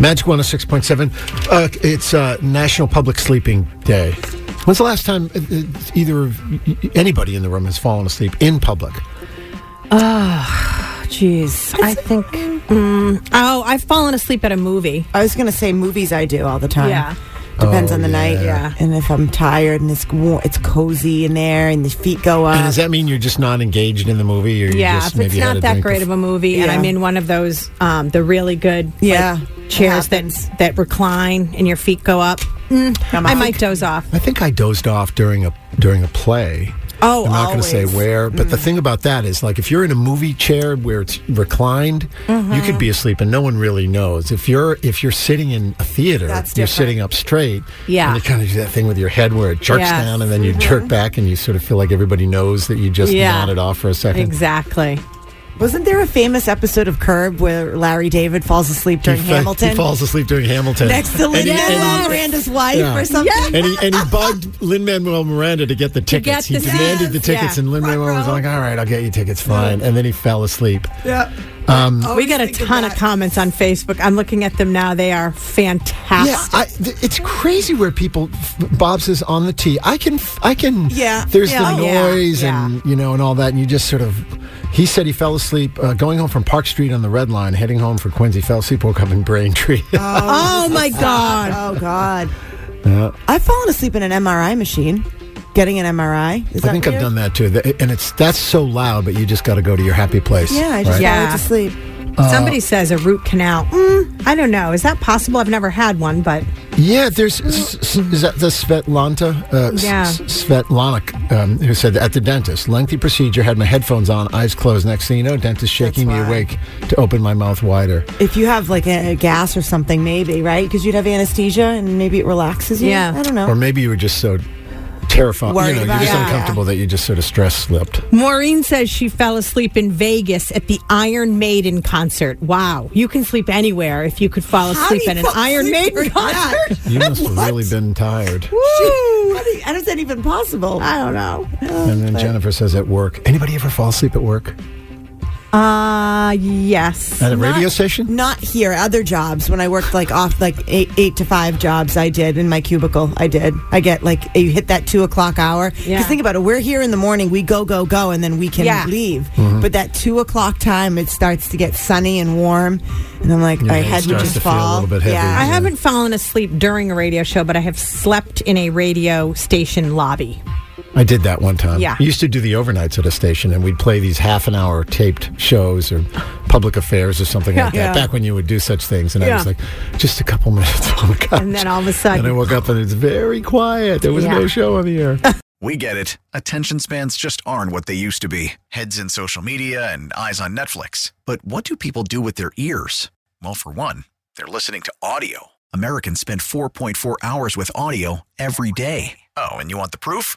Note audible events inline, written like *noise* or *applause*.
Magic 106.7. Uh, it's uh, National Public Sleeping Day. When's the last time uh, uh, either of anybody in the room has fallen asleep in public? Oh, jeez. I think. Mm, oh, I've fallen asleep at a movie. I was going to say movies I do all the time. Yeah. Depends Oh, on the night. yeah. And if I'm tired and it's wa- it's cozy in there and the feet go up. And does that mean you're just not engaged in the movie, or you Yeah, just if maybe it's not that great of a movie, and I'm in one of those, um, the really good like, Yeah, chairs that that recline and your feet go up. Mm, I'm I off. might doze off. I think I dozed off during a during a play. Oh, I'm not going to say where, but Mm. the thing about that is, like, if you're in a movie chair where it's reclined, you Mm-hmm. could be asleep and no one really knows. If you're if you're sitting in a theater, you're sitting up straight. Yeah. and you kind of do that thing with your head where it jerks Yes. down and then you Mm-hmm. jerk back, and you sort of feel like everybody knows that you just Yeah. nodded off for a second. Exactly. Wasn't there a famous episode of Curb where Larry David falls asleep during he, fa- Hamilton? he falls asleep during Hamilton next to Lin he- Manuel Miranda's wife Yeah. or something. and he and he bugged Lin Manuel Miranda to get the tickets. get he the- demanded the tickets, yeah. and Lin Manuel was like, "All right, I'll get you tickets, fine." And then he fell asleep. Yeah. We got a ton of comments on Facebook. I'm looking at them now. They are fantastic. Yeah, I, th- it's crazy where people. Bob says on the T. I can, I can. Yeah. There's Yeah. the Oh, yeah. noise Yeah. and you know and all that, and you just sort of. He said he fell asleep uh, going home from Park Street on the Red Line, heading home for Quincy. Fell asleep, woke up in Braintree. *laughs* Oh my God. Oh God. Yeah. I've fallen asleep in an MRI machine. Getting an MRI. Is I that think I've done that too, and it's that's so loud, but you just got to go to your happy place. Yeah, I just right? Yeah. fell to sleep. Somebody says a root canal. Mm, I don't know. Is that possible? I've never had one, but Yeah, there's s- s- is that the Svetlanta uh, Yeah. s- Svetlana um, who said at the dentist, lengthy procedure, had my headphones on, eyes closed. Next thing you know, dentist shaking me awake to open my mouth wider. If you have like a, a gas or something, maybe right? Because you'd have anesthesia and maybe it relaxes you. Yeah. I don't know. Or maybe you were just so terrified, Worried you know, you're just. Yeah. uncomfortable that you just sort of stress slipped. Maureen says she fell asleep in Vegas at the Iron Maiden concert. Wow. You can sleep anywhere if you could fall asleep you at an Iron Maiden during concert. *laughs* You must have really been tired. Woo! How, how is that even possible? I don't know. And then Jennifer says at work, anybody ever fall asleep at work? Uh, yes. At a radio Not- station? Not here. Other jobs. When I worked like off like eight, eight to five jobs, I did in my cubicle. I did. I get like you hit that two o'clock hour. Because Yeah. think about it. We're here in the morning. We go go go, and then we can Yeah. leave. Mm-hmm. But that two o'clock time, it starts to get sunny and warm, and I'm like, Your my head head would just to feel a fall. little bit heavy. Yeah. I haven't fallen asleep during a radio show, but I have slept in a radio station lobby. I did that one time. Yeah. I used to do the overnights at a station, and we'd play these half an hour taped shows or public affairs or something like that. Yeah. Back when you would do such things, and I was like, just a couple minutes on the couch. And then all of a sudden- and I woke up and it's very quiet. There was Yeah. no show on the air. *laughs* We get it. Attention spans just aren't what they used to be heads in social media and eyes on Netflix. But what do people do with their ears? Well, for one, they're listening to audio. Americans spend 4.4 hours with audio every day. Oh, and you want the proof?